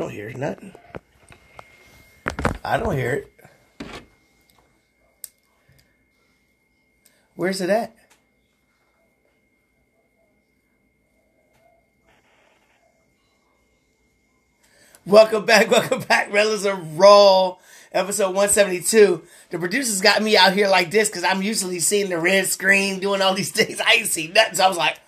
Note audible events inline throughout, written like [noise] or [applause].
don't hear nothing. I don't hear it. Where's it at? Welcome back, [laughs] welcome back, Relics of Raw, episode 172. The producers got me out here like this because I'm usually seeing the red screen doing all these [laughs] things. I ain't seen nothing, so I was like,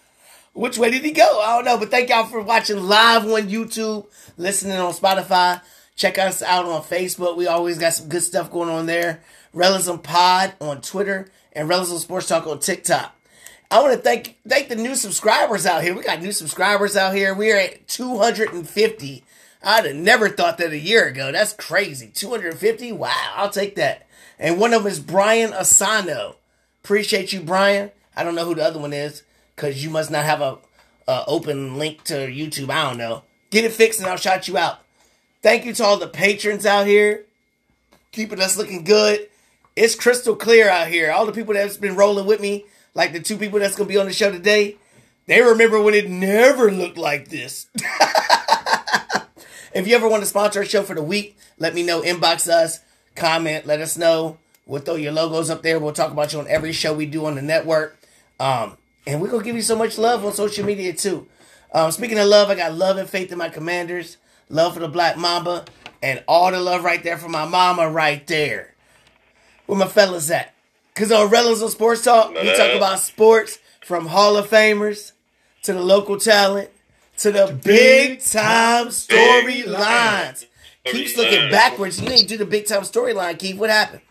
which way did he go? I don't know, but thank y'all for watching live on YouTube, listening on Spotify. Check us out on Facebook. We always got some good stuff going on there. Rellism Pod on Twitter and Rellism Sports Talk on TikTok. I want to thank thank the new subscribers out here. We got new subscribers out here. We are at 250. I'd have never thought that a year ago. That's crazy. 250? Wow, I'll take that. And one of them is Brian Asano. Appreciate you, Brian. I don't know who the other one is because you must not have a, a open link to YouTube. I don't know. Get it fixed and I'll shout you out. Thank you to all the patrons out here, keeping us looking good. It's crystal clear out here. All the people that's been rolling with me, like the two people that's gonna be on the show today, they remember when it never looked like this. [laughs] if you ever want to sponsor a show for the week, let me know. Inbox us, comment, let us know. We'll throw your logos up there. We'll talk about you on every show we do on the network. Um, and we're gonna give you so much love on social media too. Um, speaking of love, I got love and faith in my commanders, love for the Black Mamba, and all the love right there for my mama right there. Where my fellas at? Cause on Rellism Sports Talk, we talk about sports from Hall of Famers to the local talent to the big time storylines. Keeps looking backwards. You didn't do the big time storyline, Keith. What happened?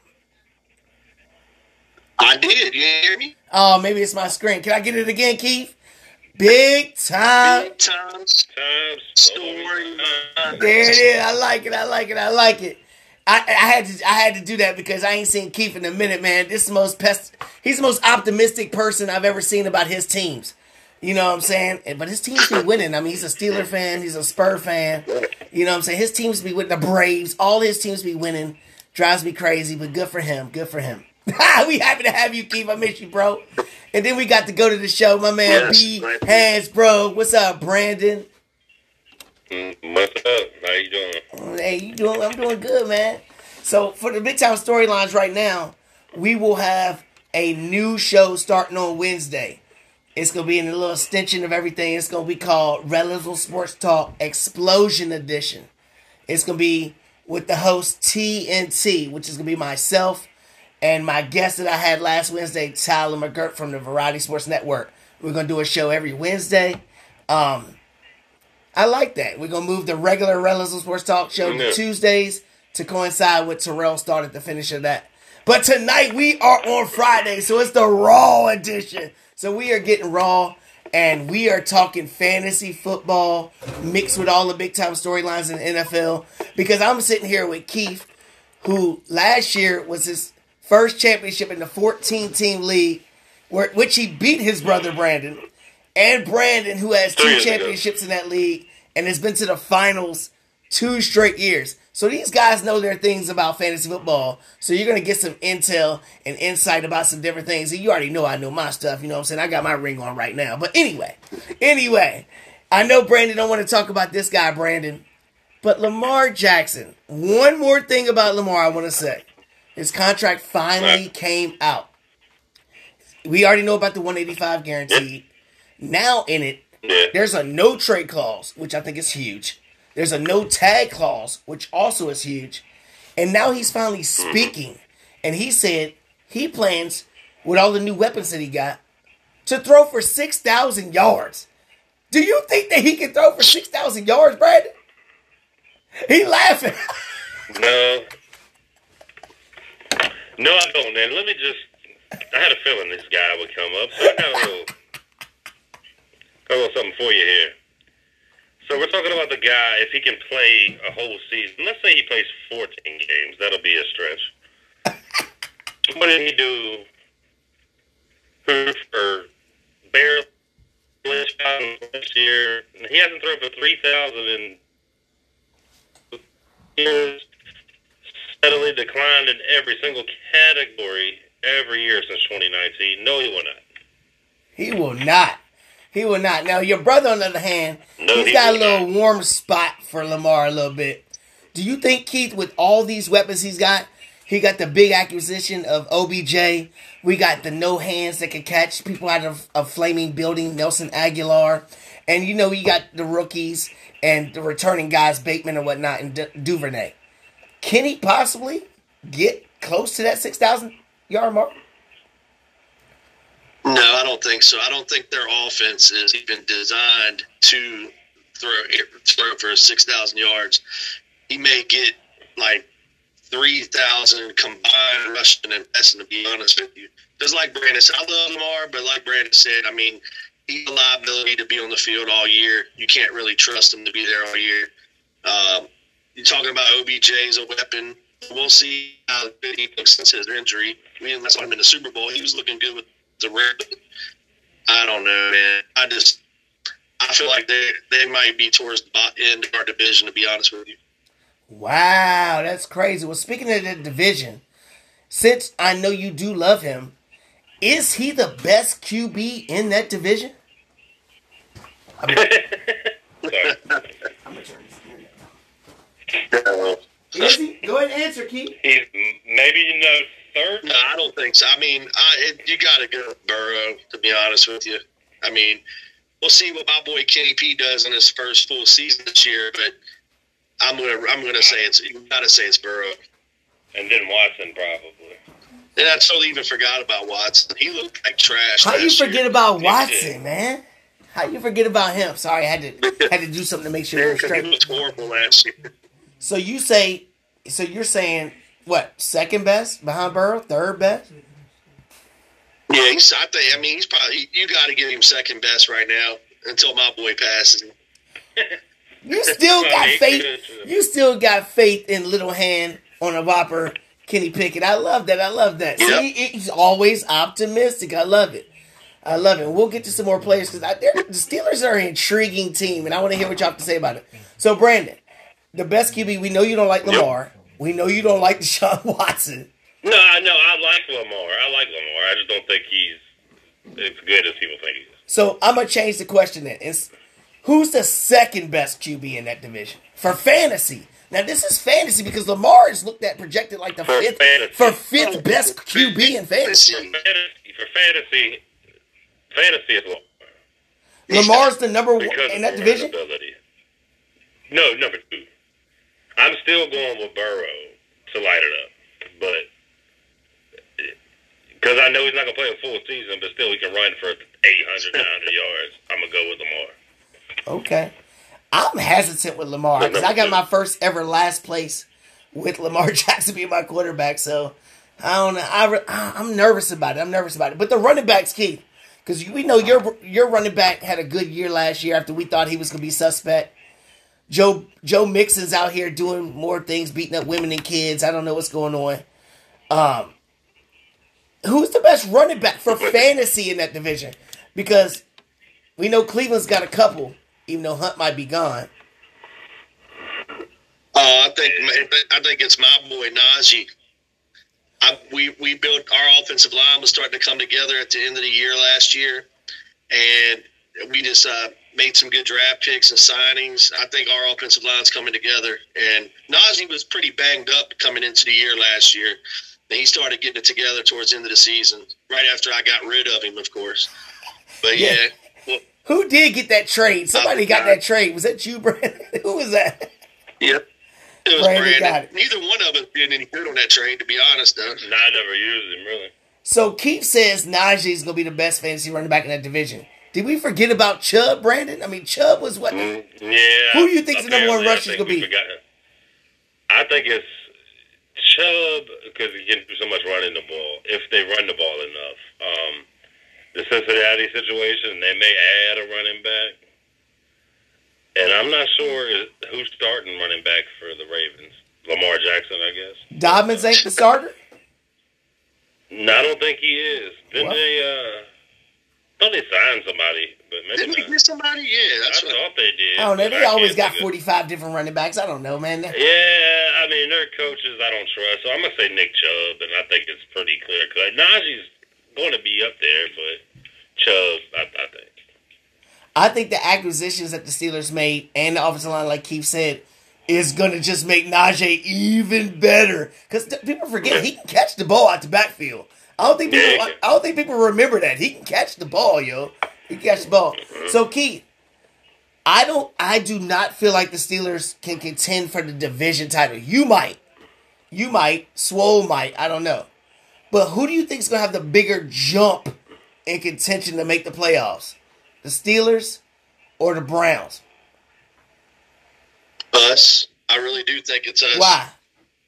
I did. You hear me? Oh, maybe it's my screen. Can I get it again, Keith? Big time. Big time story. There it is. I like it. I like it. I like it. I, I had to I had to do that because I ain't seen Keith in a minute, man. This is the most pest. He's the most optimistic person I've ever seen about his teams. You know what I'm saying? But his teams be winning. I mean, he's a Steeler fan. He's a Spur fan. You know what I'm saying? His teams be with the Braves. All his teams be winning. Drives me crazy, but good for him. Good for him. [laughs] we happy to have you, Keith. I miss you, bro. And then we got to go to the show. My man Yes, B. Hands, bro. What's up, Brandon? Mm, What's up? How you doing? Hey, you doing? I'm doing good, man. So for the big time storylines right now, we will have a new show starting on Wednesday. It's gonna be in a little extension of everything. It's gonna be called Rellism Sports Talk Explosion Edition. It's gonna be with the host TNT, which is gonna be myself and my guest that I had last Wednesday, Tyler McGirt from the Variety Sports Network. We're gonna do a show every Wednesday. Um, I like that. We're gonna move the regular Rellism Sports Talk show to Tuesdays to coincide with Terrell started the finish of that. But tonight we are on Friday, so it's the Raw edition. So we are getting raw, and we are talking fantasy football mixed with all the big time storylines in the NFL. Because I'm sitting here with Keith, who last year was his first championship in the 14 team league, where, which he beat his brother Brandon, and Brandon, who has Two two years ago. championships in that league and has been to the finals two straight years. So these guys know their things about fantasy football. So you're gonna get some intel and insight about some different things. And you already know I know my stuff. You know what I'm saying? I got my ring on right now. But anyway, anyway, I know Brandon don't want to talk about this guy, Brandon. But Lamar Jackson. One more thing about Lamar I want to say. His contract finally came out. We already know about the 185 guaranteed. Now in it, Yeah. there's a no trade clause, which I think is huge. There's a no tag clause, which also is huge. And now he's finally mm-hmm. speaking. And he said he plans, with all the new weapons that he got, to throw for 6,000 yards. Do you think that he can throw for 6,000 yards, Brandon? He laughing. [laughs] No. No, I don't. And let me just. I had a feeling this guy would come up, so I got a little, got a little something for you here. So we're talking about the guy. If he can play a whole season, let's say he plays 14 games, that'll be a stretch. [laughs] what did he do for barely last year? He hasn't thrown for 3,000 in years steadily declined in every single category every year since 2019. No, he will not. He will not. He will not. Now your brother, on the other hand, No, he's he got a little not. warm spot for Lamar a little bit. Do you think Keith, with all these weapons he's got, he got the big acquisition of OBJ. We got the no hands that can catch people out of a flaming building, Nelson Agholor, and you know you got the rookies and the returning guys, Bateman and whatnot, and Du- Duvernay. Can he possibly get close to that six thousand yard mark? No, I don't think so. I don't think their offense is even designed to throw throw for six thousand yards. He may get like three thousand combined rushing and passing. To be honest with you, because like Brandon said, I love Lamar, but like Brandon said, I mean, he's a liability to be on the field all year. You can't really trust him to be there all year. Um, you're talking about OBJ as a weapon. We'll see how good he looks since his injury. I mean, that's why I'm in the Super Bowl. He was looking good with the red. I don't know, man. I just I feel like they they might be towards the bot- end of our division. To be honest with you, Wow, that's crazy. Well, speaking of the division, since I know you do love him, is he the best QB in that division? [laughs] [laughs] Sorry. Is he? Go ahead and answer, Keith. He's maybe you know third. no, I don't think so. I mean, I, it, you got to go with Burrow. To be honest with you, I mean, we'll see what my boy Kenny P does in his first full season this year, but I'm gonna I'm gonna say it's you got to say it's Burrow. and then Watson probably. And I totally even forgot about Watson. He looked like trash. How you last year. forget about Watson, man? How you forget about him? Sorry, I had to had to do something to make sure you're He straight. was horrible last year. So you say, so you're saying what? Second best behind Burrow, third best? Yeah, he's. I think. I mean, he's probably. You got to give him second best right now until my boy passes. You still [laughs] got faith. You still got faith in Little Hand on a whopper, Kenny Pickett. I love that. I love that. Yep. See, he's always optimistic. I love it. I love it. We'll get to some more players because the Steelers are an intriguing team, and I want to hear what y'all have to say about it. So, Brandon, the best QB. We know you don't like Lamar. We know you don't like Deshaun [laughs] Watson. No, I know. I like Lamar. I like Lamar. I just don't think he's as good as people think he is. So I'm gonna change the question then. It's who's the second best QB in that division for fantasy? Now this is fantasy because Lamar is looked at projected like the For fifth fantasy. for fifth best QB in fantasy. For fantasy, for fantasy, fantasy is Lamar Lamar's the number one in that division. ability. No, number two. I'm still going with Burrow to light it up, but eh, because I know he's not gonna play a full season, but still he can run for 800, [laughs] 900 yards. I'm gonna go with Lamar. Okay, I'm hesitant with Lamar because I got my first ever last place with Lamar [laughs] Jackson being my quarterback. So I don't know. I re- I'm nervous about it. I'm nervous about it. But the running back's key because we know your your running back had a good year last year after we thought he was going to be suspect. Joe Joe Mixon's out here doing more things, beating up women and kids. I don't know what's going on. Um, who's the best running back for [laughs] fantasy in that division? Because we know Cleveland's got a couple, even though Hunt might be gone. Uh, I think I think it's my boy Najee. I, we we built our offensive line was starting to come together at the end of the year last year, and we just uh, made some good draft picks and signings. I think our offensive line's coming together, and Najee was pretty banged up coming into the year last year. And he started getting it together towards the end of the season, right after I got rid of him, of course. But Yeah. yeah, well, Who did get that trade? Somebody got that trade. Was that you, Brandon? [laughs] Who was that? Yep. It was Brandon Brandon. got it. Neither one of us did any good on that trade, to be honest, though. No, I never used him really. So Keith says Najee's gonna be the best fantasy running back in that division. Did we forget about Chubb, Brandon? I mean, Chubb was what? Mm, Yeah. Who do you think is the number one I rusher's gonna be? forgot- I think it's Chubb because he can do so much running the ball. If they run the ball enough, um, the Cincinnati situation, they may add a running back, and I'm not sure who's starting running back for the Ravens. Lamar Jackson, I guess. Dobbins ain't the starter. No, I don't think he is. Didn't What? they? Uh, thought they signed somebody, but maybe Didn't we not. get somebody? Yeah, I that's what. thought they did. Oh, I don't know. They I always got think forty-five different running backs. I don't know, man. [laughs] Yeah, I mean their coaches I don't trust, so I'm gonna say Nick Chubb, and I think it's pretty clear cut. Najee's going to be up there, but Chubb, I, I think. I think the acquisitions that the Steelers made and the offensive line, like Keith said, is going to just make Najee even better. Because people forget he can catch the ball out the backfield. I don't think people. I don't think people remember that he can catch the ball, yo. He can catch the ball. So Keith, I don't. I do not feel like the Steelers can contend for the division title. You might, you might. Swole might. I don't know. But who do you think is going to have the bigger jump in contention to make the playoffs? The Steelers or the Browns? Us. I really do think it's us. Why?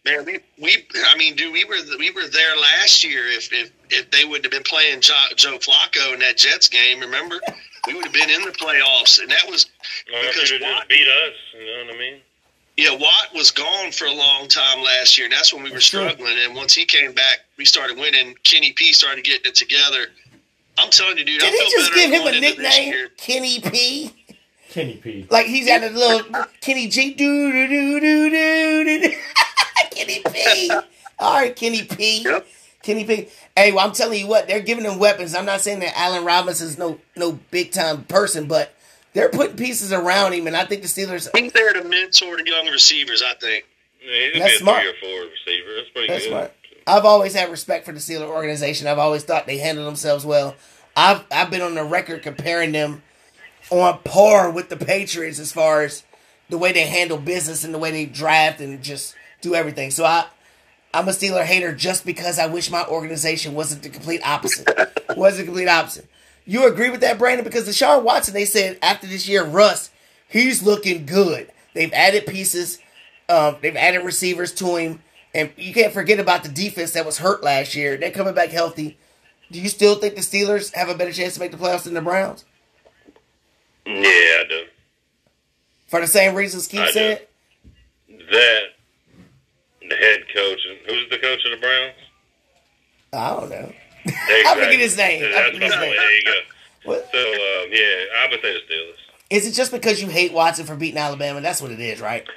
Man, we, we I mean, dude, we were we were there last year. If if, if they would have been playing Joe, Joe Flacco in that Jets game, remember, we would have been in the playoffs, and that was Well, because you'd Watt, just beat us, you know what I mean? yeah, Watt was gone for a long time last year, and that's when we were That's true. struggling. And once he came back, we started winning. Kenny P started getting it together. I'm telling you, dude, I Did feel he just give him a nickname? Kenny P? Kenny P. Like he's got a little Kenny G. Do do do do do do. [laughs] Kenny P. All right, Kenny P. Yep. Kenny P. Hey, well, I'm telling you what, they're giving them weapons. I'm not saying that Allen Robinson's no no big time person, but they're putting pieces around him, and I think the Steelers. I think they're the mentor to young receivers. I think. Yeah, That's smart. three or four receiver. That's pretty That's good. smart. I've always had respect for the Steeler organization. I've always thought they handle themselves well. I've I've been on the record comparing them on par with the Patriots as far as the way they handle business and the way they draft and just do everything. So I I'm a Steeler hater just because I wish my organization wasn't the complete opposite. [laughs] wasn't the complete opposite. You agree with that, Brandon? Because Deshaun Watson, they said after this year, Russ, he's looking good. They've added pieces. Um, they've added receivers to him, and you can't forget about the defense that was hurt last year. They're coming back healthy. Do you still think the Steelers have a better chance to make the playoffs than the Browns Yeah, I do. for the same reasons Keith I do. said? That the head coach, And who's the coach of the Browns? I don't know. Exactly. forget his name. I forget his name. There you go. What? So um, yeah, I would say the Steelers. Is it just because you hate Watson for beating Alabama? That's what it is, right?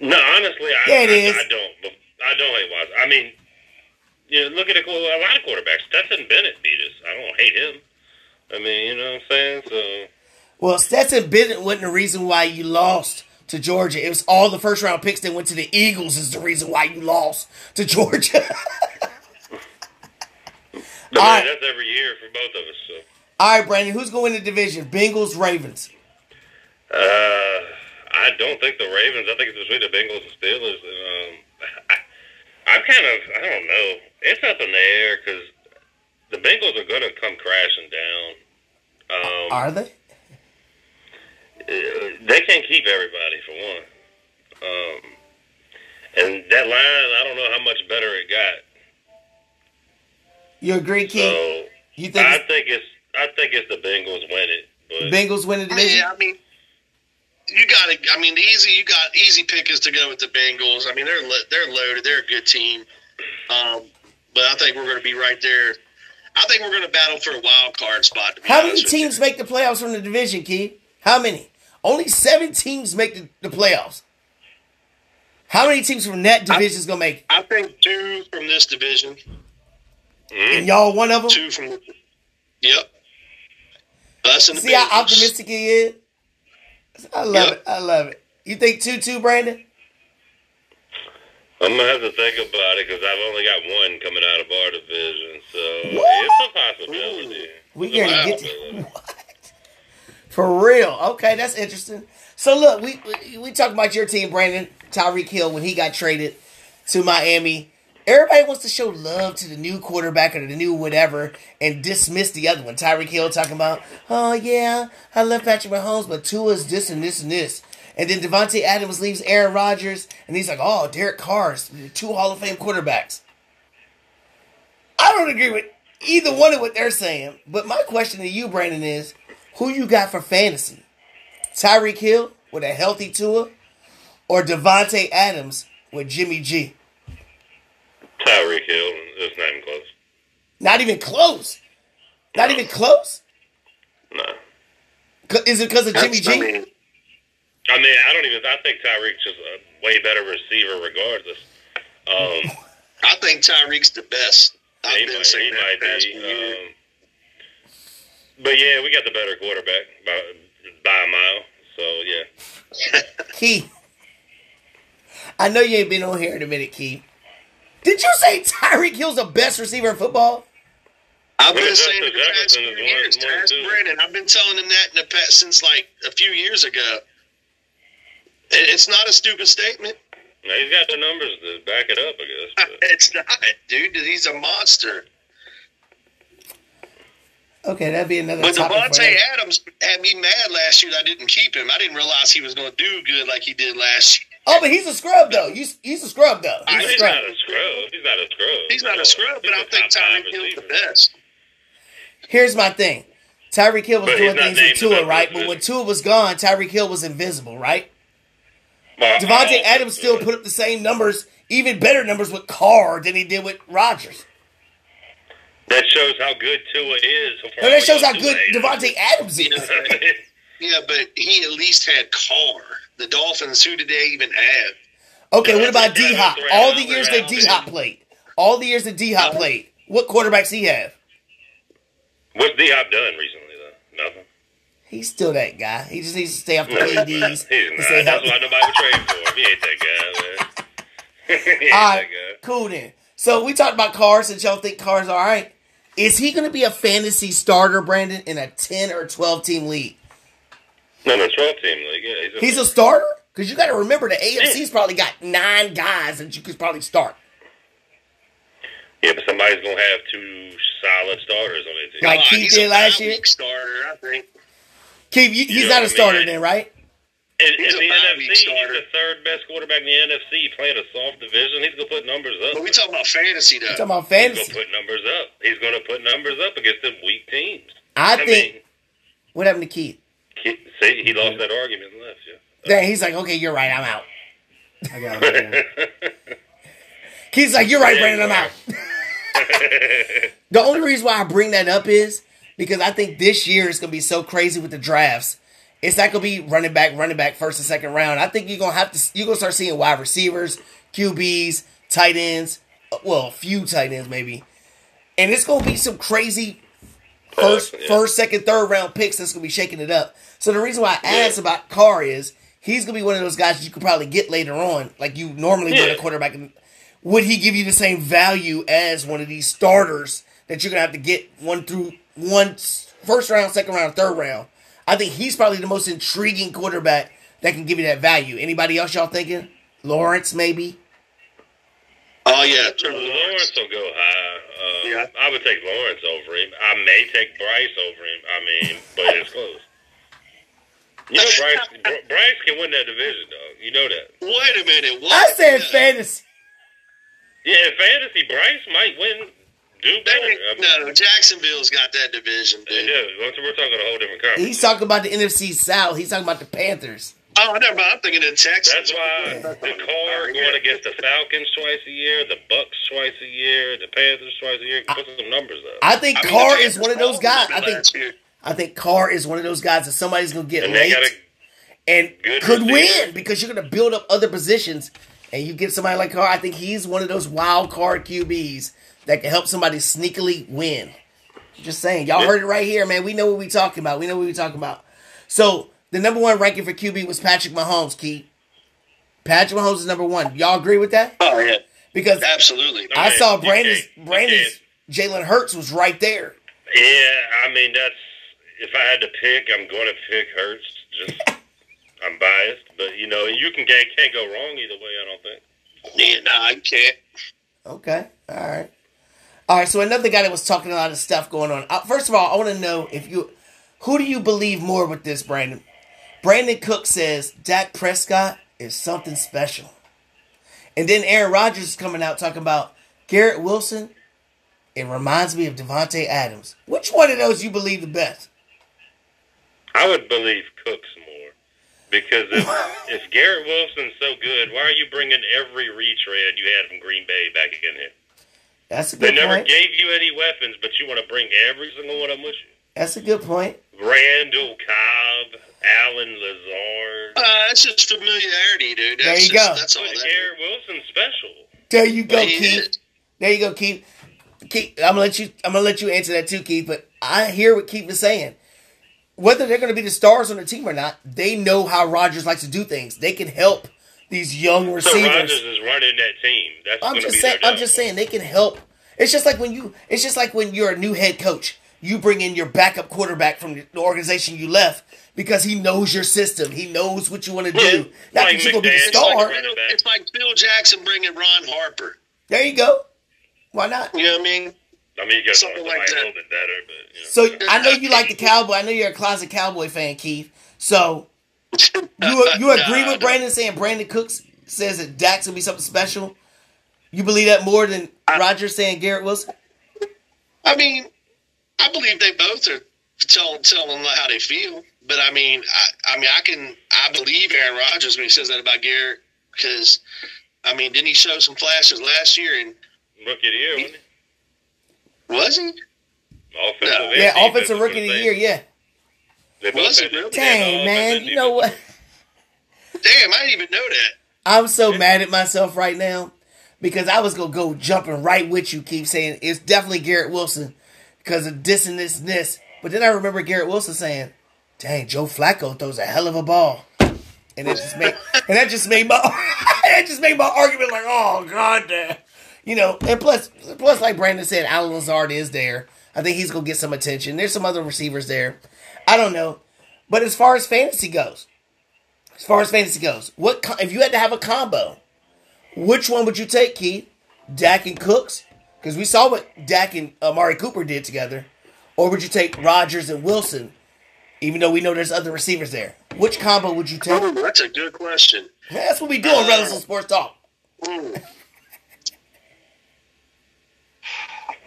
No, honestly, I, Yeah, it I, is. I don't. I don't hate Watson. I mean, you know, look at a, a lot of quarterbacks. Stetson Bennett beat us. I don't hate him. I mean, you know what I'm saying? So Well, Stetson Bennett wasn't the reason why you lost to Georgia. It was all the first round picks that went to the Eagles is the reason why you lost to Georgia. [laughs] I mean, All right. that's every year for both of us. So all right, Brandon, who's going to the division? Bengals, Ravens. uh, I don't think the Ravens. I think it's between the Bengals and Steelers. Um, I, I'm kind of. I don't know. It's up in the air because the Bengals are going to come crashing down. Um, Are they? Uh, they can't keep everybody for one. Um, and that line, I don't know how much better it got. You agree, Keith? So you think I it's- think it's I think it's the Bengals win it. the But Bengals win the division? Yeah, I mean, you got to. I mean, the easy. You got easy pick is to go with the Bengals. I mean, they're lo- they're loaded. They're a good team. Um, but I think we're going to be right there. I think we're going to battle for a wild card spot. To be How many honest with you. teams make the playoffs from the division, Keith? How many? Only seven teams make the, the playoffs. How many teams from that division is going to make it? I think two from this division. Mm-hmm. And y'all one of them? Two from. The, yep. Us and the See how Bengals. optimistic he is? I love Yep. it. I love it. You think 2 2, Brandon? I'm gonna have to think about it because I've only got one coming out of our division, so What? it's a possibility. We gotta get to [laughs] what? For real. Okay, that's interesting. So look, we we, we talked about your team, Brandon Tyreek Hill, when he got traded to Miami. Everybody wants to show love to the new quarterback or the new whatever and dismiss the other one. Tyreek Hill talking about, oh yeah, I love Patrick Mahomes, but Tua's this and this and this. And then Davante Adams leaves Aaron Rodgers, and he's like, oh, Derek Carr's two Hall of Fame quarterbacks. I don't agree with either one of what they're saying. But my question to you, Brandon, is who you got for fantasy? Tyreek Hill with a healthy Tua, or Davante Adams with Jimmy G? Tyreek Hill, it's not even close. Not even close. Not even close. No, Is it because of Jimmy G? I mean, I mean I don't even. I think Tyreek's just a way better receiver, regardless. Um, [laughs] I think Tyreek's the best. I've he been might, saying he that might the past be. few years. Um, But yeah, we got the better quarterback by by a mile. So yeah. [laughs] Keith. I know you ain't been on here in a minute, Keith. Did you say Tyreek Hill's the best receiver in football? I've been saying it the past Jefferson few years. one, Ask. Brandon. I've been telling him that in the past since like a few years ago. It's not a stupid statement. Now, he's got the numbers to back it up, I guess. But. [laughs] It's not, dude. He's a monster. Okay, that'd be another But topic for Davante Adams had me mad last year that I didn't keep him. I didn't realize he was going to do good like he did last year. Oh, but he's a scrub though. You, he's a scrub though. He's a He's scrub. not a scrub. He's not a scrub. He's not a scrub, but He's I a think top five Tyreek Hill's the best. Here's my thing. Tyreek Hill was But doing things with named the Tua, right? But when Tua was gone, Tyreek Hill was invisible, right? Well, Davante Adams still put up the same numbers, even better numbers with Carr than he did with Rodgers. That shows how good Tua is. so far And that shows how got good Tua. Davante Adams is. Yeah, but he at least had Carr. The Dolphins, who did they even have? Okay, what about D Hop? All the years right. that D Hop played, all the years that D Hop Uh-huh. played, what quarterbacks he have? What's D Hop done recently though? Nothing. He's still that guy. He just needs to stay off the No. PEDs. [laughs] He's and not. That's why nobody would trade for him. He ain't that guy, man. [laughs] he ain't All that guy. cool then. So we talked about Carr since y'all think Carr's all right. Is he going to be a fantasy starter, Brandon, in a ten or twelve team league? No, no, 12 team league. Yeah, he's a, He's a starter because you got to remember the AFC's probably got nine guys that you could probably start. yeah, but somebody's gonna have two solid starters on team. Like Oh, Keith did last year? starter, I think. Keith, you, he's know not a a I starter mean? then, right? In, He's in a the NFC, week he's the third best quarterback in the NFC. Playing a soft division, he's gonna put numbers up. But we talking about fantasy, though. We talking about fantasy. He's fantasy. gonna put numbers up. He's gonna put numbers up against them weak teams. I think. mean, What happened to Keith? Ke- see, he lost that argument and left. Yeah. Then he's like, okay, you're right, I'm out. I got it. [laughs] Keith's like, you're right, Yeah, Brandon, I'm out. [laughs] The only reason why I bring that up is because I think this year is going to be so crazy with the drafts. It's not going to be running back, running back first and second round. I think you're going to have to, you're to start seeing wide receivers, QBs, tight ends, uh, well, a few tight ends maybe. And it's going to be some crazy first, Yeah. first, second, third round picks that's going to be shaking it up. So the reason why I asked about Carr is he's going to be one of those guys you could probably get later on, like you normally would Yeah. a quarterback. Would he give you the same value as one of these starters that you're going to have to get one through one first round, second round, third round? I think he's probably the most intriguing quarterback that can give you that value. Anybody else y'all thinking? Lawrence, maybe? Oh, yeah. Trevor Lawrence Lawrence. will go high. Uh, Yeah. I would take Lawrence over him. I may take Bryce over him. I mean, but it's close. You know, Bryce, Bryce can win that division, though. You know that. Wait a minute. What? I said fantasy. Yeah, fantasy, Bryce might win, do better. I mean, no, Jacksonville's got that division, dude. Yeah, once we're talking a whole different conference. He's talking about the NFC South. He's talking about the Panthers. Oh, never mind. I'm thinking of Texas. That's why the car going against the Falcons twice a year, the Bucs twice a year, the Panthers twice a year. Put some numbers up. I think I mean, Carr the is one of those guys. I think last year. I think Carr is one of those guys that somebody's gonna get and late and could receiver. win because you're gonna build up other positions and you get somebody like Carr. I think he's one of those wild card QBs that can help somebody sneakily win. Just saying, y'all heard it right here, man. We know what we're talking about. We know what we're talking about. So the number one ranking for QB was Patrick Mahomes. Keith. Patrick Mahomes is number one. Y'all agree with that? Oh, yeah. Because Absolutely. I mean, saw you Brandon's Brandon's Jalen Hurts was right there. Yeah, I mean that's if I had to pick, I'm going to pick Hurts. Just [laughs] I'm biased, but you know you can can't, can't go wrong either way. I don't think. Yeah, nah, you can't. Okay. All right. All right. So another guy that was talking a lot of stuff going on. Uh, first of all, I want to know if you, who do you believe more with this, Brandon? Brandin Cook says Dak Prescott is something special, and then Aaron Rodgers is coming out talking about Garrett Wilson. It reminds me of Davante Adams. Which one of those you believe the best? I would believe Cooks more because if [laughs] if Garrett Wilson's so good, why are you bringing every retread you had from Green Bay back in here? That's a They never point. gave you any weapons, but you want to bring every single one of them with you. That's a good point. Randall Cobb, Allen Lazard. Uh, that's just familiarity, dude. That's There you just, go. That's all But that. Garrett Wilson's special. There you go, Keith. is. There you go, Keith. Keith, I'm gonna let you. I'm gonna let you answer that too, Keith. But I hear what Keith is saying. Whether they're going to be the stars on the team or not, they know how Rodgers likes to do things. They can help these young receivers. So receivers. Rodgers is running that team. That's I'm just saying. I'm just saying they can help. It's just like when you. It's just like when you're a new head coach. You bring in your backup quarterback from the organization you left because he knows your system. He knows what you want to do. Not Like that you're gonna be the McDaniels. It's like, star. It's like Phil Jackson bringing Ron Harper. There you go. Why not? You know what I mean? I mean, you got Something somebody like a that. little bit better, but you know. So I know you like the Cowboy. I know you're a closet Cowboy fan, Keith. So you you agree with Brandon saying Brandin Cooks says that Dax will be something special? You believe that more than Roger saying Garrett Wilson? I mean, I believe they both are telling telling them how they feel. But I mean, I, I mean, I can I believe Aaron Rodgers when he says that about Garrett because I mean, didn't he show some flashes last year? And Rookie of the year, wasn't he? was he? Offensive No. Yeah, offensive rookie of the year. Yeah. They both Was had- he really? Dang offensive man, you know what? Damn, I didn't even know that. I'm so mad at myself right now because I was gonna go jumping right with you, keep saying it's definitely Garrett Wilson because of this and this and this. But then I remember Garrett Wilson saying, "Dang, Joe Flacco throws a hell of a ball," and it just made and that just made my [laughs] that just made my argument like, "Oh god damn," you know. And plus, plus like Brandon said, Allen Lazard is there. I think he's gonna get some attention. There's some other receivers there. I don't know, but as far as fantasy goes, as far as fantasy goes, what if you had to have a combo? Which one would you take, Keith? Dak and Cooks? Because we saw what Dak and Amari Cooper did together. Or would you take Rodgers and Wilson? Even though we know there's other receivers there. Which combo would you take? Oh, that's a good question. That's what we do on um, Relative Sports Talk.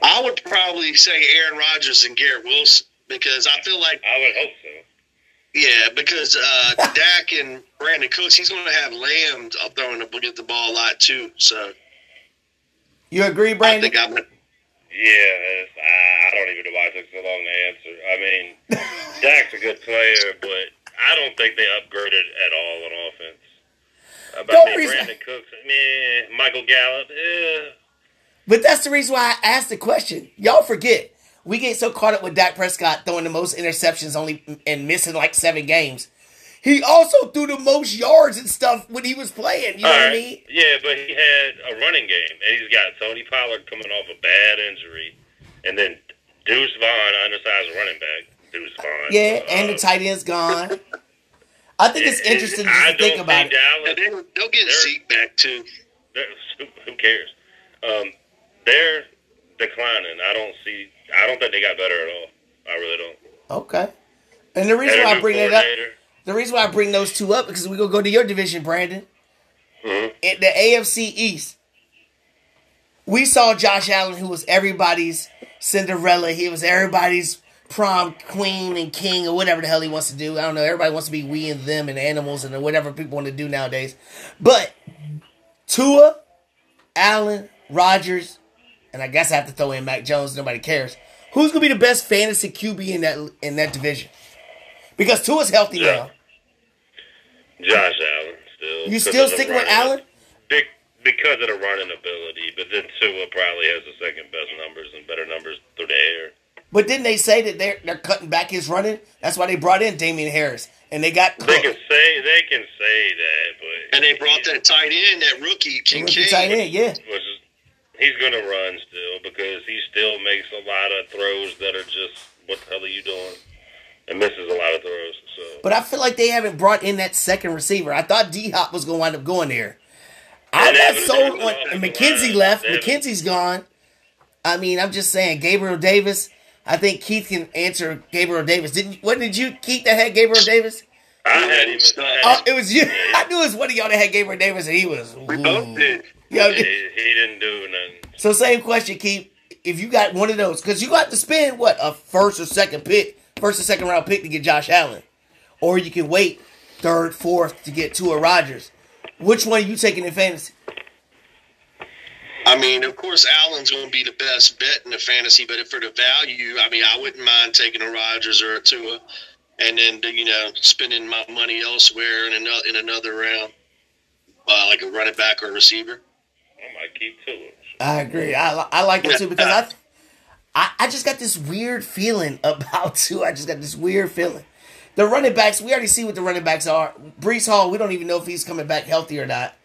I would probably say Aaron Rodgers and Garrett Wilson because I feel like I would hope so. Yeah, because uh, [laughs] Dak and Brandin Cooks, he's going to have Lamb up throwing the, get the ball a lot too. So You agree, I Brandon? think I'm. Yeah, I, I don't even know why it took so long to answer. I mean, [laughs] Dak's a good player, but I don't think they upgraded at all on offense. Uh, But Don't I reason- Brandin Cooks, meh, Michael Gallup, eh. But that's the reason why I asked the question. Y'all forget. We get so caught up with Dak Prescott throwing the most interceptions only and missing like seven games. He also threw the most yards and stuff when he was playing. You know All what I mean? Yeah, but he had a running game, and he's got Tony Pollard coming off a bad injury, and then Deuce Vaughn, undersized running back. Deuce Vaughn. Yeah, and the Uh, tight end's gone. I think it's it- interesting to I think don't about it. Dallas, And then they'll get Zeke back too. who, [laughs] who cares? Um, they're declining. I don't see. I don't think they got better at all. I really don't. Okay. And the reason why I bring that up, the reason why I bring those two up because we gonna go to your division, Brandon. Mhm. In the AFC East, we saw Josh Allen, who was everybody's Cinderella. He was everybody's prom queen and king or whatever the hell he wants to do. I don't know. Everybody wants to be we and them and animals and whatever people want to do nowadays. But Tua, Allen, Rodgers, and I guess I have to throw in Mac Jones. Nobody cares. Who's gonna be the best fantasy QB in that in that division? Because Tua's healthy Yeah. now. Josh Allen still. You still sticking with Allen? Be- because of the running ability, but then Tua probably has the second best numbers and better numbers through the air. But didn't they say that they're they're cutting back his running? That's why they brought in Damien Harris, and they got They can say they can say that, but And they brought that tight end, that rookie Rookie Kincaid. tight end, yeah. which is he's going to run still because he still makes a lot of throws that are just what the hell are you doing? And misses a lot of throws. So But I feel like they haven't brought in that second receiver. I thought D Hop was going to wind up going there. I'm And not sold was on. off And the McKenzie line. left. Evans. McKenzie's gone. I mean, I'm just saying, Gabriel Davis. I think Keith can answer Gabriel Davis. Didn't? What did you Keith that had Gabriel Davis? I had him. I had Oh, it was you. [laughs] I knew it was one of y'all that had Gabriel Davis, and he was. We ooh. both did. Yo, he, he didn't do nothing. So same question, Keith. If you got one of those, because you got to spend what a first or second pick, first or second round pick to get Josh Allen, or you can wait third, fourth to get Tua Rodgers. Which one are you taking in fantasy? I mean, of course, Allen's going to be the best bet in the fantasy, but if for the value, I mean, I wouldn't mind taking a Rodgers or a Tua, and then you know spending my money elsewhere in another in another round, uh, like a running back or a receiver. I might keep. I agree. I, I like it too because I [laughs] I, I just got this weird feeling about [laughs] two. I just got this weird feeling. The running backs, we already see what the running backs are. Breece Hall, we don't even know if he's coming back healthy or not.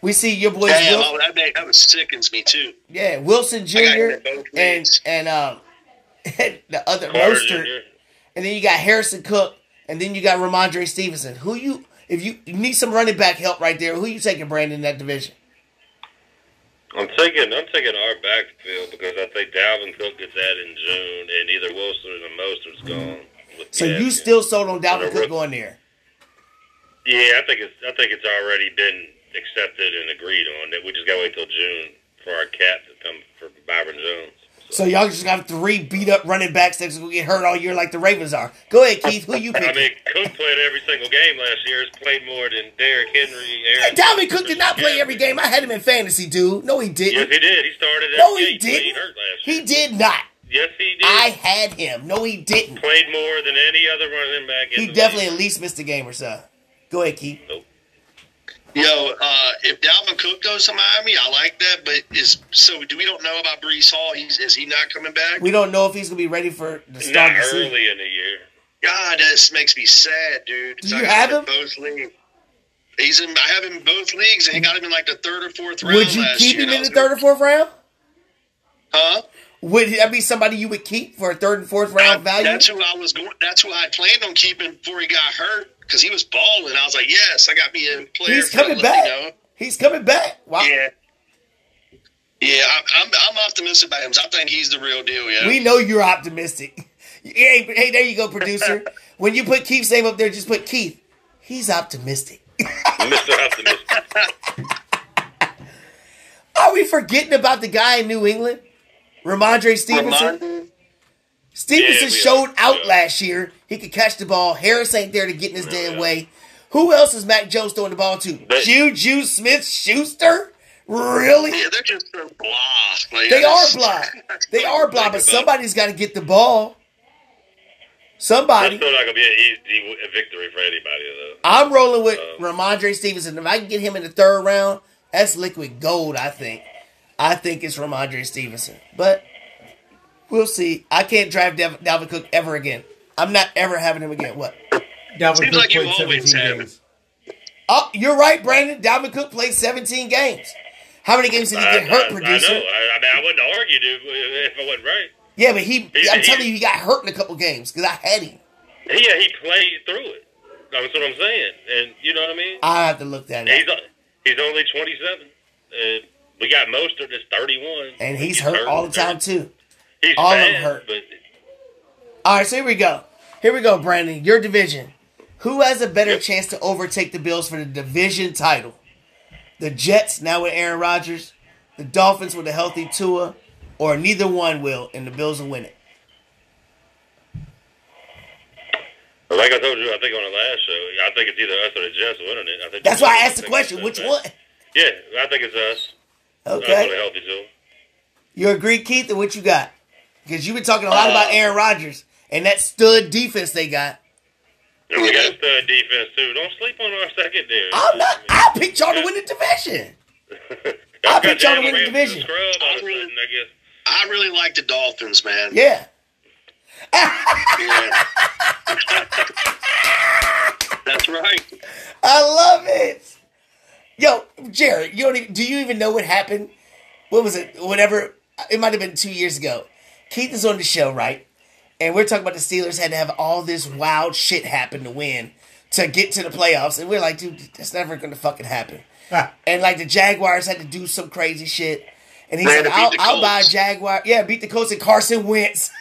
We see your boys, Damn, Wil- oh, that, make- that sickens me too. yeah, Wilson Jr. I got him in both and and um [laughs] the other Mostert, and then you got Harrison Cook, and then you got Rhamondre Stevenson. Who you if you, you need some running back help right there? Who you taking, Brandon, in that division? I'm taking I'm taking our backfield because I think Dalvin Cook gets that in June, and either Wilson or Mostert's mm-hmm. gone. with So you still sold on Dalvin Cook going there? Yeah, I think it's I think it's already been accepted and agreed on. That we just got to wait till June for our cap to come for Byron Jones. So y'all just got three beat up running backs that's gonna get hurt all year like the Ravens are. Go ahead, Keith. Who you I mean, Cook played every single game last year. Has played more than Derrick Henry. Aaron Dalvin Cook did not play every game. I had him in fantasy, dude. No, he didn't. Yes, he did. He started. No, he. He didn't. hurt last year. He did not. Yes, he did. I had him. No, he didn't. played more than any other running back. In He definitely league. at least missed a game or so. Go ahead, Keith. Yo, uh, if Dalvin Cook goes to Miami, I like that. But is so? Do we don't know about Breece Hall? He's is he not coming back? We don't know if he's gonna be ready for the start not of the season. early in the year. God, this makes me sad, dude. Do you I have in him? both leagues. He's in. I have him in both leagues, and he got him in like the third or fourth round. Would you last keep year, him in the third or fourth round? Huh? Would that be somebody you would keep for a third and fourth round value? That's who I was going. That's who I planned on keeping before he got hurt because he was balling. I was like, yes, I got me a player. He's coming back. You know? He's coming back. Wow. Yeah. Yeah, I'm, I'm, I'm optimistic about him. I think he's the real deal. Yeah. We know you're optimistic. [laughs] Hey, hey, there you go, producer. [laughs] when you put Keith's name up there, just put Keith. He's optimistic. [laughs] Mr. Optimistic. Are we forgetting about the guy in New England? Rhamondre Stevenson? Ramon- Stevenson Yeah, showed are. out Yeah. last year. He could catch the ball. Harris ain't there to get in his damn way. Who else is Mac Jones throwing the ball to? They- Juju Smith Schuster? Really? Yeah, they're just so blah. Like, They are [laughs] blah. They are blah, but somebody's got to get the ball. That's Somebody. still not gonna be an easy victory for anybody though. I'm rolling with Um, Ramondre Stevenson. If I can get him in the third round, that's liquid gold, I think. I think it's Rhamondre Stevenson. But we'll see. I can't drive Dev- Dalvin Cook ever again. I'm not ever having him again. What? Dalvin Seems Cook like you played always 17 have games. Oh, you're right, Brandon. Dalvin Cook played 17 games. How many games did he I, get hurt, I, producer? I know. I, I mean, I wouldn't argue dude, if I wasn't right. Yeah, but he, He- I'm he- telling you, he got hurt in a couple games because I had him. Yeah, he played through it. That's what I'm saying. And you know what I mean? I have to look that He's up. he's only 27. And we got most of this 31. And he's hurt all the time, too. He's all of them hurt. But All right, so here we go. Here we go, Brandon. Your division. Who has a better Yep. chance to overtake the Bills for the division title? The Jets, now with Aaron Rodgers, the Dolphins with a healthy Tua, or neither one will, and the Bills will win it. like I told you, I think on the last show, I think it's either us or the Jets winning it. I think That's why I asked the question. Which one? Yeah, I think it's us. Us with a Okay. healthy too. You agree, Keith, and what you got? Because you've been talking a lot about uh, Aaron Rodgers and that stud defense they got. And we got a stud defense too. Don't sleep on our secondary. I'm not. I picked y'all to win the division. [laughs] I I've picked y'all to win the division. Scrub all of a I really- sudden, I guess. I really like the Dolphins, man. Yeah. Yeah. [laughs] That's right. I love it. Yo, Jared, you don't even, do you even know what happened? What was it? Whatever. It might have been two years ago. Keith is on the show, right? And we're talking about the Steelers had to have all this wild shit happen to win to get to the playoffs, and we're like, dude, that's never gonna fucking happen. Ah, And like the Jaguars had to do some crazy shit, and he They said, had "I'll, I'll buy a Jaguar." Yeah, beat the Colts and Carson Wentz. [laughs]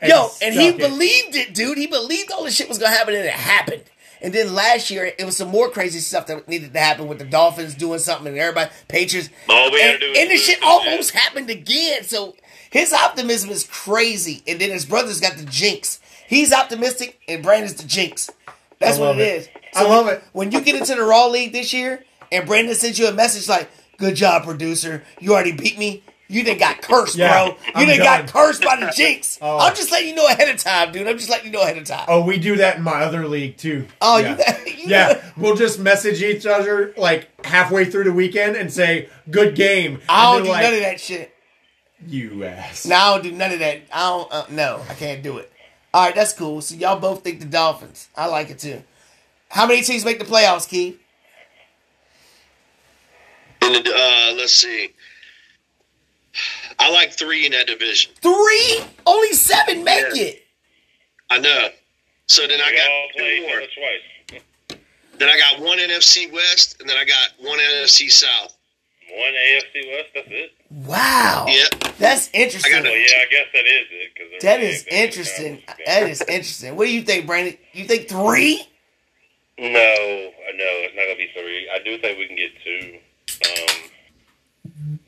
And Yo, and he it. believed it, dude. He believed all this shit was gonna happen, and it happened. And then last year, it was some more crazy stuff that needed to happen with the Dolphins doing something, and everybody Patriots. All we and, do and the shit almost Jets. happened again. So his optimism is crazy. And then his brother's got the jinx. He's optimistic, and Brandon's the jinx. That's what it it. is. I love when, it. When you get into the Raw League this year, and Brandon sends you a message like, "Good job, producer. You already beat me." You done got cursed, Yeah, bro. You I'm done got cursed by the jinx. [laughs] Oh. I'm just letting you know ahead of time, dude. I'm just letting you know ahead of time. Oh, we do that in my other league too. Oh, yeah. you, you Yeah, [laughs] we'll just message each other like halfway through the weekend and say "good game." I don't do they're none of that shit. You ass. No, I don't do none of that. I don't. Uh, no, I can't do it. All right, that's cool. So y'all both think the Dolphins. I like it too. How many teams make the playoffs, Keith? And uh, let's see. I like three in that division. Three. Only seven make Yeah. it. I know. So then I We all got play two more. each other twice. Then I got one NFC West, and then I got one NFC South. One AFC West. That's it. Wow. Yep. That's interesting. I got Well, yeah, I guess that is it. Cause That is interesting. That is interesting. What do you think, Brandon? You think three? No, no, it's not gonna be three. I do think we can get two. Um,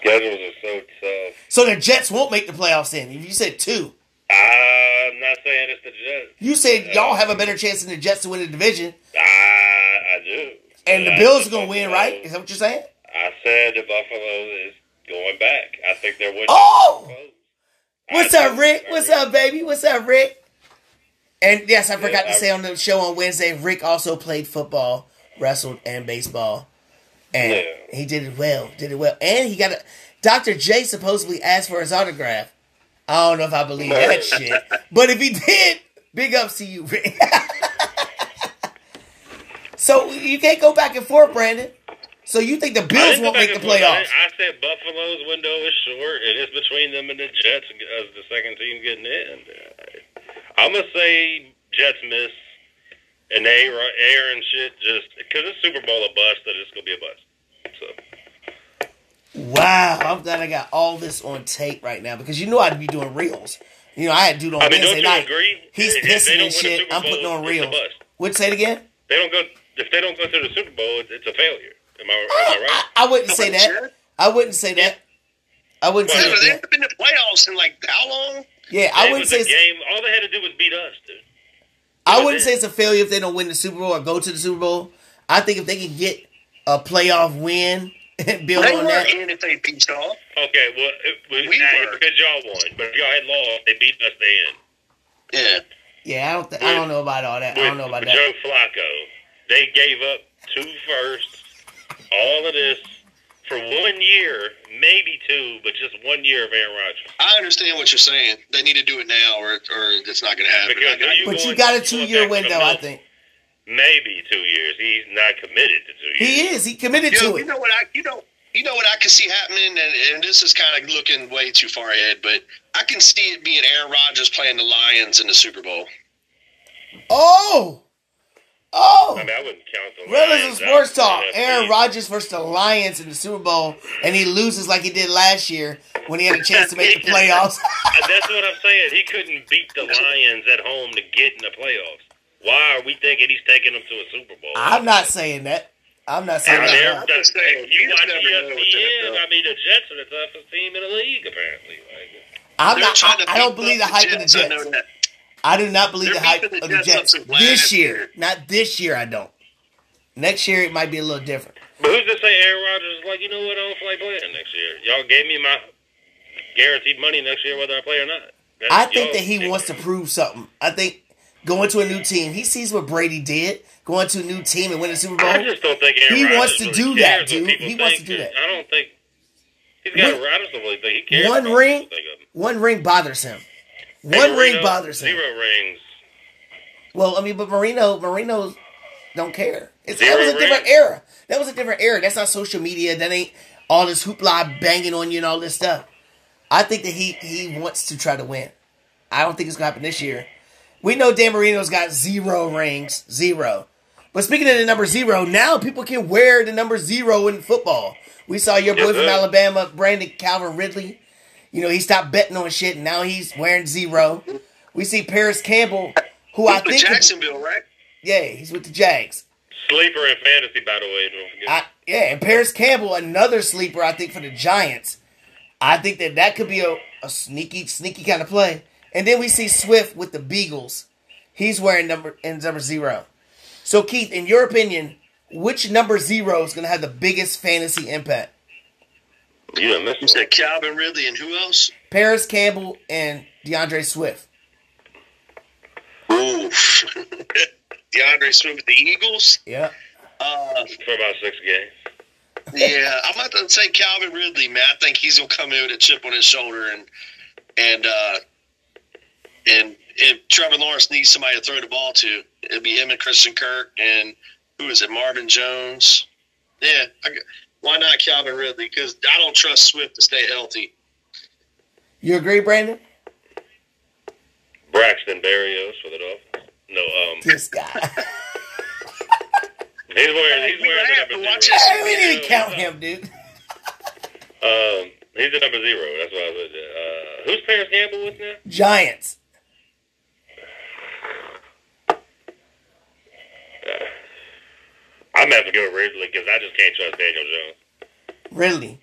schedules are so tough. So the Jets won't make the playoffs then. You said two, I'm not saying it's the Jets. you said uh, y'all have a better chance than the Jets to win the division, I, I do. and the I Bills are gonna win, Buffalo- right? Is that what you're saying? I said the Buffalo is going back. I think they're winning. Oh! What's I up, Rick? What's up, baby? What's up, Rick? And yes, I forgot to I- say on the show on Wednesday, Rick also played football, wrestled, and baseball, and Yeah. he did it well. Did it well, and he got a. Dr. J supposedly asked for his autograph. I don't know if I believe that [laughs] shit, but if he did, big ups to you, Rick. [laughs] so you can't go back and forth, Brandon. So you think the Bills won't make the and. I, playoffs? I said Buffalo's window is short. It is between them and the Jets as the second team getting in. I'm gonna say Jets miss, and they Aaron shit just because it's Super Bowl a bust. That it's gonna be a bust. So Wow, I'm glad I got all this on tape right now because you know I'd be doing reels. You know, I had to do on I mean, Wednesday don't you night. agree? He's If they pissing don't and shit. Super I'm putting on reels. bust. Would say it again? They don't go if they don't go to the Super Bowl. It's, it's a failure. Am I, am I, oh, I right? I wouldn't say that. I wouldn't say that. I wouldn't say Well, Dude, that. They haven't been to playoffs in like how long? Yeah, I It wouldn't was say a game. All they had to do was beat us, dude. I wouldn't say it's a failure if they don't win the Super Bowl or go to the Super Bowl. I think if they can get a playoff win [laughs] and build They on were that. in if they beat off. Okay, well, it, we, We nah, were. because y'all won, but if y'all had lost, they beat us. They in. Yeah. Yeah, I don't. Th- I don't know about all that. I don't know about that. Joe Flacco, they gave up two firsts, all of this for one year, maybe two, but just one year of Aaron Rodgers. I understand what you're saying. They need to do it now, or or it's not going to happen. Because I- I- you- But you got a two year window, I think. Maybe two years. He's not committed to two years. He is. He committed Yo, to you it. know what I you know you know what I can see happening, and, and this is kind of looking way too far ahead, but I can see it being Aaron Rodgers playing the Lions in the Super Bowl. Oh, oh. I mean, I wouldn't count the Rellism Lions Sports Talk. Aaron Rodgers versus the Lions in the Super Bowl, and he loses like he did last year when he had a chance to make the [laughs] playoffs. That's what I'm saying. He couldn't beat the Lions at home to get in the playoffs. Why are we thinking he's taking them to a Super Bowl? I'm not saying that. I'm not saying that. I'm just saying, you you watch never know with ESPN, I mean, the Jets are the toughest team in the league, apparently. Like, I'm not. I, I don't believe the hype of the I Jets. I do not believe They're the hype of the Jets Jets this year. year. Not this year. I don't. Next year it might be a little different. but who's to say Aaron Rodgers is like, you know what, I don't feel like playing next year. Y'all gave me my guaranteed money next year, whether I play or not. That's I think that he wants to prove something. I think going to a new team, he sees what Brady did, going to a new team and winning the Super Bowl. I just don't think Aaron He Rodgers wants to really do that, dude. He wants to do that. I don't think he's got. One- I just don't really think he cares. one ring- what people think of him. One ring bothers him. One ring bothers him. Zero rings. Well, I mean, but Marino, Marino don't care. It's, that was a different era. That was a different era. That's not social media. That ain't all this hoopla banging on you and all this stuff. I think that he he wants to try to win. I don't think it's gonna happen this year. We know Dan Marino's got zero rings, zero. But speaking of the number zero, now people can wear the number zero in football. We saw your boy Yes, from. Alabama, Brandon Calvin Ridley. You know, he stopped betting on shit, and now he's wearing zero. We see Parris Campbell, who I He's with think, Jacksonville, right? yeah, he's with the Jags. Sleeper in fantasy, by the way. Don't. I, yeah, and Parris Campbell, another sleeper, I think for the Giants. I think that that could be a, a sneaky, sneaky kind of play. And then we see Swift with the Beagles. He's wearing number in number zero. So Keith, in your opinion, which number zero is going to have the biggest fantasy impact? You done missed You one. said Calvin Ridley and who else? Parris Campbell and D'Andre Swift. Oof. [laughs] D'Andre Swift with the Eagles. Yeah. Uh, for about six games. yeah, I'm about to say Calvin Ridley, man. I think he's gonna come in with a chip on his shoulder, and and uh, and if Trevor Lawrence needs somebody to throw the ball to, it'll be him and Christian Kirk, and who is it, Marvin Jones? Yeah, I, why not Calvin Ridley? Because I don't trust Swift to stay healthy. You agree, Brandon? Braxton Berrios for the Dolphins. No, um, This guy. [laughs] he's wearing he's wearing the number zero. this Hey, we didn't count him, dude. Um, he's the number zero. That's what I was. Uh, who's Parris Campbell with now? Giants. I'm gonna have to go with Ridley because I just can't trust Daniel Jones. Really.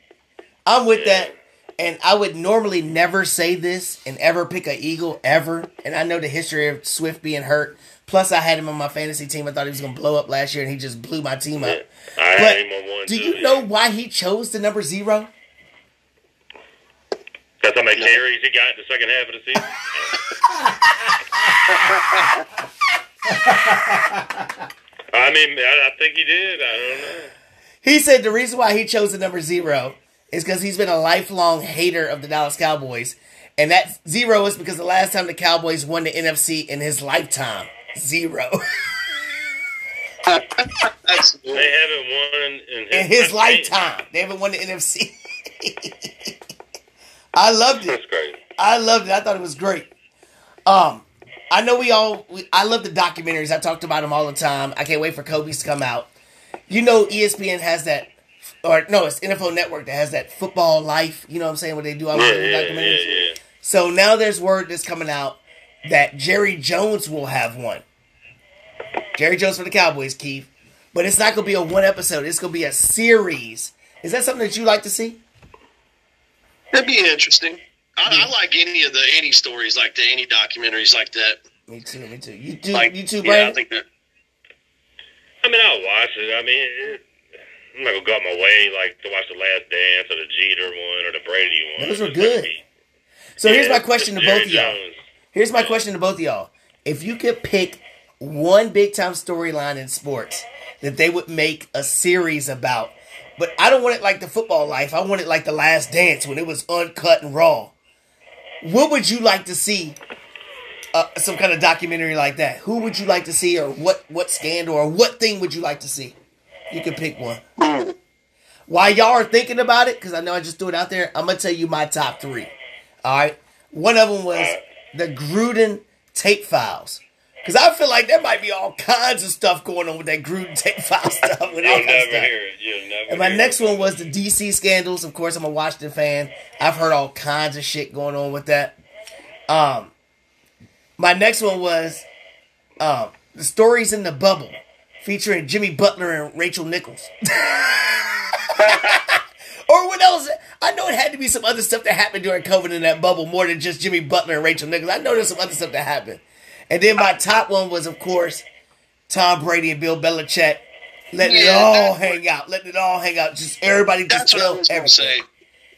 I'm with that. And I would normally never say this and ever pick a Eagle ever. And I know the history of Swift being hurt. Plus, I had him on my fantasy team. I thought he was going to blow up last year, and he just blew my team up. I But had him on one. do too, you yeah. know why he chose the number zero? That's how many carries he got in the second half of the season? [laughs] [laughs] [laughs] I mean, I, I think he did. I don't know. He said the reason why he chose the number zero is because he's been a lifelong hater of the Dallas Cowboys. And that zero is because the last time the Cowboys won the NFC in his lifetime. Zero. They haven't won in his, in his lifetime. They haven't won the NFC. [laughs] I loved it. That's crazy. I loved it. I thought it was great. Um, I know we all. We, I love the documentaries. I talked about them all the time. I can't wait for Kobe's to come out. You know, ESPN has that, or no, it's NFL Network that has that football life. You know what I'm saying? What they do all Yeah, yeah, documentaries. yeah, yeah. So now there's word that's coming out that Jerry Jones will have one. Jerry Jones for the Cowboys, Keith. But it's not going to be a one episode. It's going to be a series. Is that something that you like to see? That'd be interesting. I, I like any of the any stories like that, any documentaries like that. Me too. Me too. You too. Like you too, yeah, I think that. I mean, I'll watch it. I mean, it, I'm not gonna go out my way like to watch the Last Dance or the Jeter one or the Brady one. Those were It's like good. me. So here's my question to both of y'all. Here's my question to both of y'all. If you could pick one big time storyline in sports that they would make a series about, but I don't want it like the football life. I want it like the last dance when it was uncut and raw. What would you like to see? Uh, some kind of documentary like that. Who would you like to see, or what what scandal, or what thing would you like to see? You can pick one. While y'all are thinking about it, because I know I just threw it out there, I'm gonna tell you my top three. All right. One of them was the Gruden tape files. Because I feel like there might be all kinds of stuff going on with that Gruden tape file stuff. With You'll never stuff. hear it. You'll never. And my next it. one was the DC scandals. Of course, I'm a Washington fan. I've heard all kinds of shit going on with that. Um, my next one was um, the stories in the bubble, featuring Jimmy Butler and Rachel Nichols. [laughs] or what else? I know it had to be some other stuff that happened during COVID in that bubble, more than just Jimmy Butler and Rachel Nichols. I know there's some other stuff that happened. And then my top one was, of course, Tom Brady and Bill Belichick letting it all hang out, letting it all hang out. Just everybody just That's what I tell everything. say.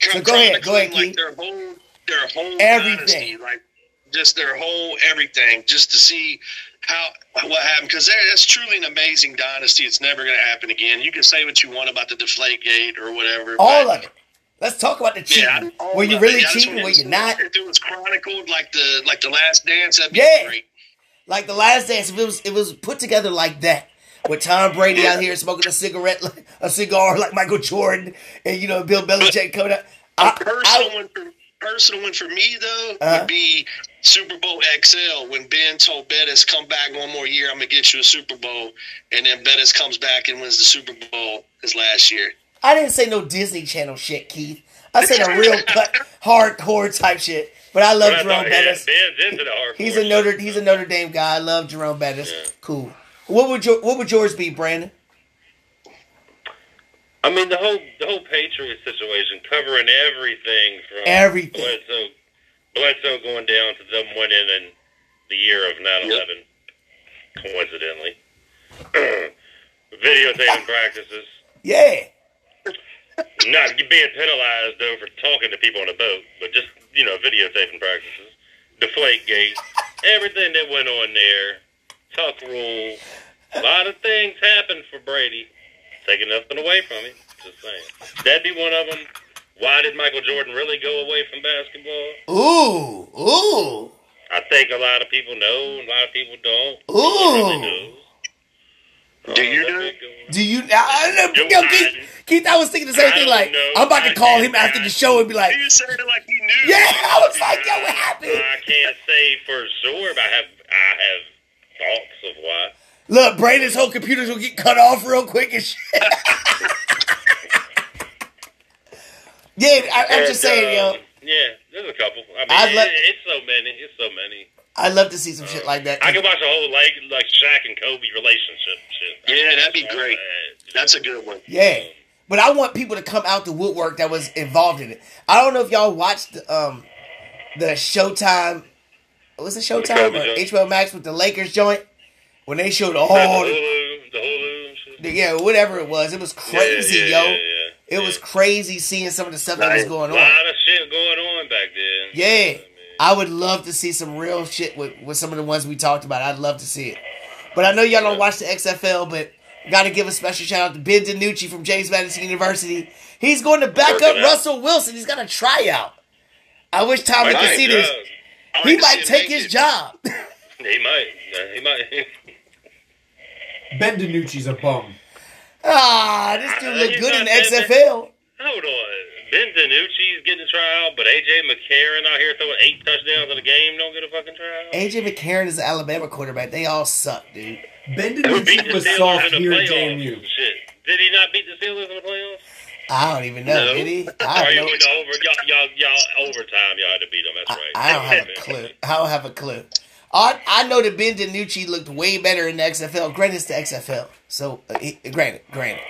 So go ahead, go ahead, Like their whole, their whole Everything. dynasty, like just their whole everything, just to see how what happened. Because that's truly an amazing dynasty. It's never going to happen again. You can say what you want about the Deflate Gate or whatever. All but- of it. Let's talk about the cheating. Yeah, were you really it. Cheating? Were you not? If it was chronicled like the like the Last Dance, that'd be Yeah. great. Like the last dance, if it was it was put together like that, with Tom Brady out here smoking a cigarette, like, a cigar like Michael Jordan, and you know Bill Belichick coming out. I, Personal I, one for personal one for me though Uh-huh. would be Super Bowl XL when Ben told Bettis come back one more year, I'm gonna get you a Super Bowl, and then Bettis comes back and wins the Super Bowl his last year. I didn't say no Disney Channel shit, Keith. I said a real [laughs] cut, hardcore type shit. But I love But I Jerome thought, yeah, Bettis. Ben's into the hardcore. He's a Notre he's a Notre Dame guy. I love Jerome Bettis. Yeah. Cool. What would your what would yours be, Brandon? I mean, the whole the whole Patriot situation, covering everything from Everything. Bledsoe, Bledsoe going down to them winning in the year of 9/11, coincidentally. [clears throat] Videotaping practices, Yeah. not being penalized though for talking to people on a boat, but just you know videotaping practices, deflate gate, everything that went on there, tuck rule, a lot of things happened for Brady, taking nothing away from him. Just saying. That'd be one of them. Why did Michael Jordan really go away from basketball? Ooh, ooh, I think a lot of people know, and a lot of people don't. Ooh. Really. Oh, do you that'd know? be a good one. do you? I, I, Joe yo, Biden. Keith, Keith, I was thinking the same I thing. Like, know. I'm about to call him after the show and be like, He was saying it like he knew. yeah. [laughs] I was like, yo, what happened? I can't say for sure, but I have I have thoughts of why. Look, Brandon's whole computer's gonna get cut off real quick and shit. [laughs] yeah, I, I'm just And, saying, yo. Uh, Yeah, there's a couple. I mean, I'd it, let- it's so many. It's so many. I'd love to see some shit like that. I could watch a whole like like Shaq and Kobe relationship shit. Yeah, that'd be great. that. That's a good one. Yeah. But I want people to come out the woodwork that was involved in it. I don't know if y'all watched um the Showtime was it Showtime or joint. HBO Max with the Lakers joint when they showed all the the, Hulu, the Hulu the- yeah whatever it was. It was crazy, yeah, yo. yeah, yeah, It was crazy seeing some of the stuff that was Right. going A on. lot of shit going on back then. Yeah. I would love to see some real shit with, with some of the ones we talked about. I'd love to see it. But I know y'all don't watch the XFL, but got to give a special shout out to Ben DiNucci from James Madison University. He's going to back Working up out. Russell Wilson. He's got a tryout. I wish Tommy Might could take see this. drugs. I He like to see might take his it. job. He might. He might. Ben DiNucci's a bum. Ah, this dude looked good in the not dead, XFL. Hold on. Ben DiNucci's getting a tryout, but AJ McCarron out here throwing eight touchdowns in a game don't get a fucking tryout. AJ McCarron is an Alabama quarterback. They all suck, dude. Ben Who DiNucci was soft in here at playoffs? JMU. Shit. Did he not beat the Steelers in the playoffs? I don't even know, No. did he? Or I you don't know. went to over y'all, y'all, y'all overtime. Y'all had to beat them. That's I, right. I don't have a [laughs] clue. I don't have a clue. I, I know that Ben DiNucci looked way better in the XFL. Granted, it's the XFL. So, uh, he, granted, granted.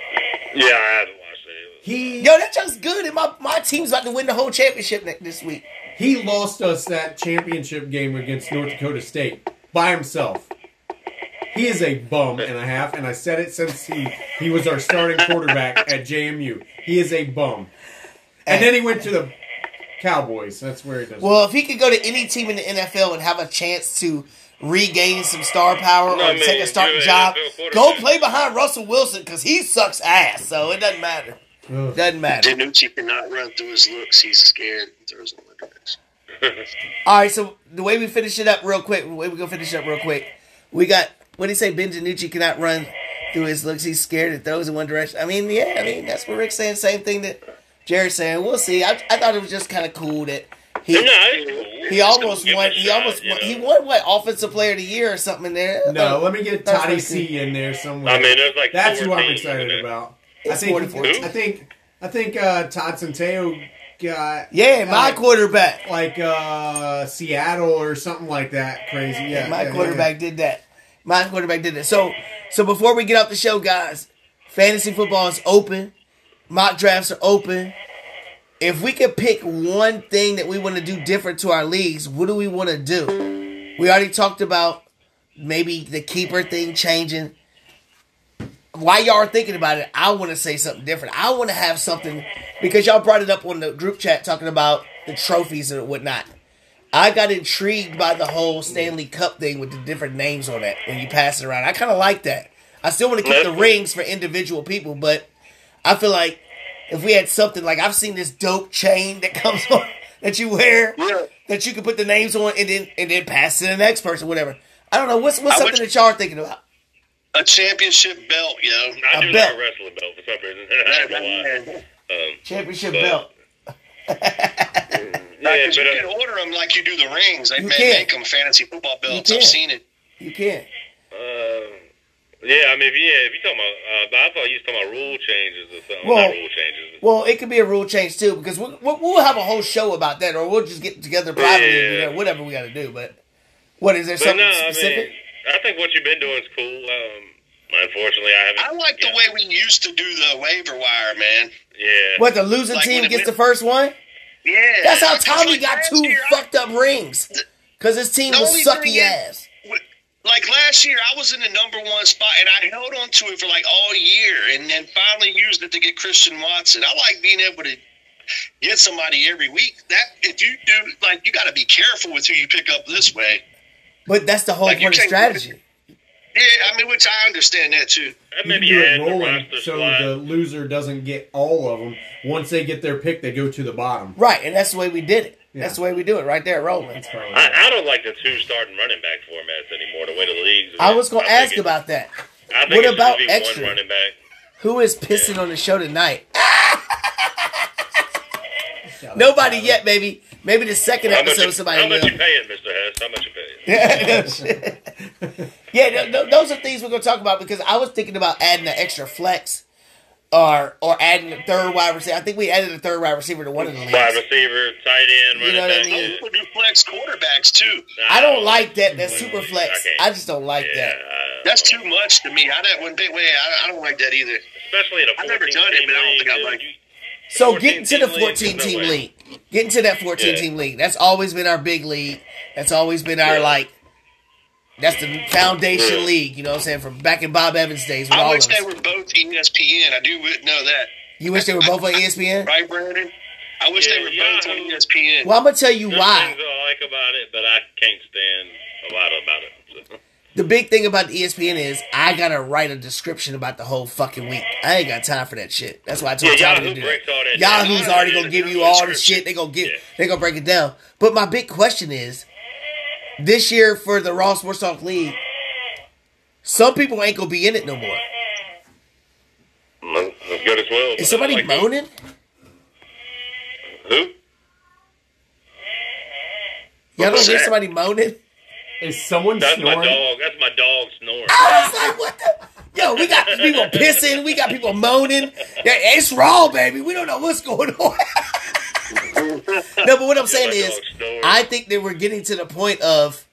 yeah, I haven't watched it. He Yo, that just good. And my, my team's about to win the whole championship ne- this week. he lost us that championship game against North Dakota State by himself. He is a bum and a half, and I said it since he he was our starting quarterback at JMU. He is a bum. And then he went to the Cowboys. That's where he does. Well, if he could go to any team in the NFL and have a chance to regain some star power No, or I mean, take a starting job, go play behind Russell Wilson because he sucks ass. So it doesn't matter. Ugh. Doesn't matter. DiNucci cannot run through his looks. He's scared and throws in the direction. All right, so the way we finish it up real quick, the way we gonna finish it up real quick, we got what did he say? Ben DiNucci cannot run through his looks. He's scared and throws in one direction. I mean, yeah, I mean that's what Rick's saying. Same thing that Jared's saying. We'll see. I, I thought it was just kind of cool that he No, he almost won. He shot, almost won. know. He won what offensive player of the year or something in there. no, let me get That's Toddy C in there somewhere. I mean, there's like That's four who I'm excited about. I more than think. four I think. I think uh, Todd Centeio got Yeah, my uh, quarterback. like uh, Seattle or something like that. Crazy. Yeah, my yeah, quarterback did that. My quarterback did that. So, so before we get off the show, guys, fantasy football is open. Mock drafts are open. If we could pick one thing that we want to do different to our leagues, what do we want to do? We already talked about maybe the keeper thing changing. While y'all are thinking about it, I want to say something different. I want to have something because y'all brought it up on the group chat talking about the trophies and whatnot. I got intrigued by the whole Stanley Cup thing with the different names on it when you pass it around. I kind of like that. I still want to keep the rings for individual people, but I feel like if we had something like I've seen this dope chain that comes on [laughs] that you wear Yeah. that you can put the names on and then and then pass it to the next person, whatever. I don't know what's what's I something would- that y'all are thinking about. A championship belt, yo. I A do belt. like a wrestling belt for some reason. [laughs] I don't know why. Um, Championship But- belt. [laughs] yeah, but you uh, can order them like you do the rings. They You may can. make them fantasy football belts. I've seen it. You can. uh, yeah, I mean, if, yeah, if you talking about, uh, I thought you was talking about rule changes or something. Well- Not rule changes. Well, it could be a rule change too because we'll, we'll, we'll have a whole show about that, or we'll just get together privately and do Yeah. that, whatever we got to do. But what is there But something no, I specific? mean, I think what you've been doing is cool. Um, unfortunately, I haven't. I like the way we used to do the waiver wire, man. Yeah. what the losing Like team gets went- the first one? Yeah. That's how Tommy got two year, fucked up rings because his team was sucky thing is- ass. Like last year, I was in the number one spot, and I held on to it for like all year, and then finally used it to get Christian Watson. I like being able to get somebody every week. That if you do, like, you got to be careful with who you pick up this way. But that's the whole Like, you point of strategy. Yeah, I mean, which I understand that too. And You can do it rolling roster so slot. the loser doesn't get all of them. Once they get their pick, they go to the bottom. Right, and that's the way we did it. Yeah. That's the way we do it right there, rolling. I, I don't like the two starting running back formats anymore. The way the leagues. I was going to ask it- about that. I think what it about be extra? One running back. Who is pissing on the show tonight? Nobody yet, baby. Maybe the second How episode you, somebody how much will. you paying, Mr. Hess? How much you paying? [laughs] Yeah, yeah, no, no, those are things we're gonna talk about because I was thinking about adding an extra flex, or or adding a third wide receiver. I think we added a third wide receiver to one of the leagues. Wide receiver, tight end, You running know what I mean? yeah. People do flex quarterbacks too. I don't like that. That super flex. I. I just don't like Yeah, that. I- That's too much to me. I don't. When big way, I, I don't like that either. Especially in a 14 I've never done it, but I don't think I league, like you- So getting to the 14 team league. Getting to that 14 Yeah. team league. That's always been our big league. That's always been our Yeah. like. That's the foundation Yeah. league. You know what I'm saying? From back in Bob Evans days with I all wish of us. they were both ESPN. I do know that, You wish they were both on ESPN? right, Brandon? I wish Yeah, they were both on ESPN. Well, I'm gonna tell you There's why. things I like about it, but I can't stand a lot about it. So. The big thing about the ESPN is I gotta write a description about the whole fucking week. I ain't got time for that shit. That's why I told Yeah, Tommy Yahoo to do breaks all that. that down. Yahoo's Yeah, already gonna give you all sure. the shit. They gonna get. Yeah. They gonna break it down. But my big question is, this year for the Raw Sports Talk League, some people ain't gonna be in it no more. Well, That's good as well. Is somebody Like, moaning? Who? Y'all don't hear somebody moaning? Is someone That's my dog. That's my dog snoring. I was like, what the? Yo, we got people pissing. We got people moaning. Yeah, It's raw, baby. We don't know what's going on. [laughs] [laughs] no, but what I'm saying my is. I think that we're getting to the point of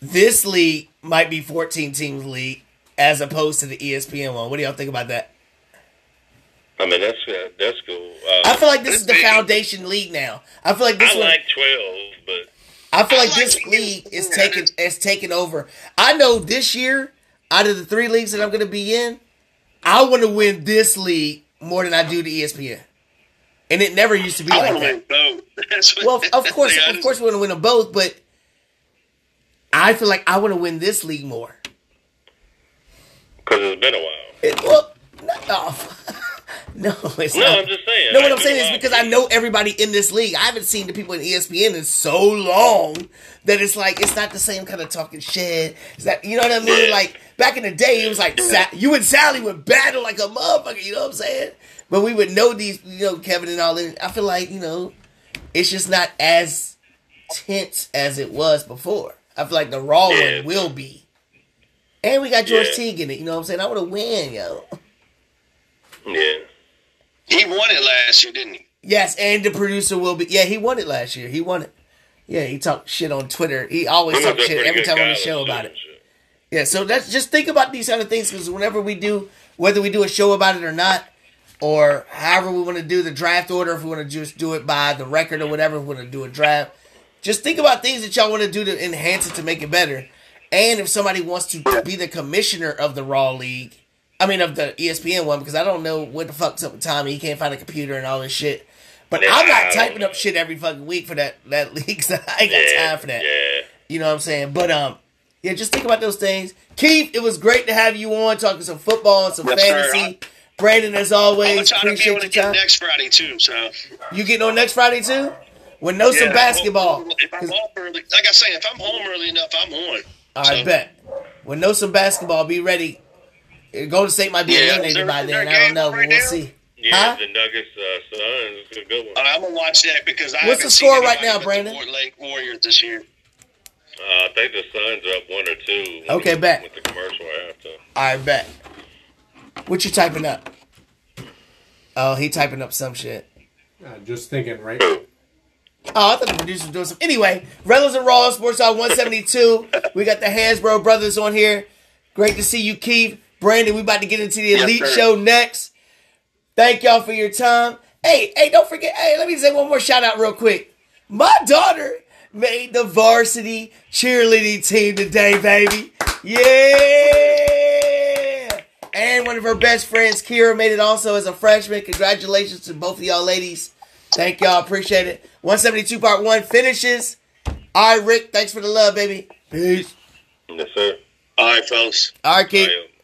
this league might be 14 teams league as opposed to the ESPN one. What do y'all think about that? I mean, that's uh, that's cool. Uh, I feel like this is the foundation league now. I feel like this I one. like twelve, but I feel like I like this to league is yeah, taking is taking over. I know this year, out of the three leagues that I'm going to be in, I want to win this league more than I do the ESPN. And it never used to be I like that. win both. [laughs] Well, of course, Yeah, of course, we want to win them both, but I feel like I want to win this league more. because it's been a while. It, well, no, oh, [laughs] no, it's No, not. I'm just saying. No, what I'm saying is because I know everybody in this league. I haven't seen the people in ESPN in so long that it's like it's not the same kind of talking shit. It's that you know what I mean? Yeah. Like back in the day, it was like you and Sally would battle like a motherfucker. You know what I'm saying? But we would know these, you know, Kevin and all. that. I feel like you know, it's just not as tense as it was before. I feel like the Raw Yeah. one will be. And we got George Yeah. Teague in it. You know what I'm saying? I want to win, yo. Yeah. He won it last year, didn't he? Yes, and the producer will be. Yeah, he won it last year. He won it. Yeah, he talked shit on Twitter. He always talks shit every time on the show about it. shit. Yeah, so that's just think about these kind of things because whenever we do, whether we do a show about it or not, or however we want to do the draft order, if we want to just do it by the record or whatever, if we want to do a draft, just think about things that y'all want to do to enhance it to make it better. And if somebody wants to be the commissioner of the Raw League, I mean of the ESPN one, because I don't know what the fuck's up with Tommy. He can't find a computer and all this shit. But Yeah, I'm not typing up shit every fucking week for that that [laughs] league. So I ain't got Yeah. time for that. Yeah. You know what I'm saying? But um, yeah, just think about those things. Keith, it was great to have you on talking some football and some Yes, sir. fantasy. Brandon, as I'm always, gonna be appreciate able to your get time. next Friday too. So You getting on next Friday too? We'll know some Yeah, basketball. If I'm home early, like I say, if I'm home early enough, I'm on. I So- bet. We'll know some basketball. Be ready. Golden State might be Yeah, eliminated is there- by is then. there a I don't know, but right we'll now? see. Yeah, Huh? the Nuggets, uh, Suns, it's a good one. Uh, I'm gonna watch that because I What's haven't the score right now, but the Brandon? Fort Lake Warriors this year. Uh, I think the Suns are up one or two. Okay, bet. With the commercial after. I bet. What you typing up? Oh, he typing up some shit. Uh, just thinking, right? Oh, I thought the producer was doing some. Anyway, Reynolds and Raw Sports Talk 172. we got the Hansbro brothers on here. Great to see you, Keith. Brandon, we about to get into the Elite sir. Show next. Thank y'all for your time. Hey, hey, don't forget. Hey, let me say one more shout out real quick. My daughter made the varsity cheerleading team today, baby. Yeah. And one of her best friends, Kira, made it also as a freshman. Congratulations to both of y'all ladies. Thank y'all. Appreciate it. 172 part one finishes. All right, Rick. Thanks for the love, baby. Peace. Yes, sir. All right, fellas. All right, Keith. Right.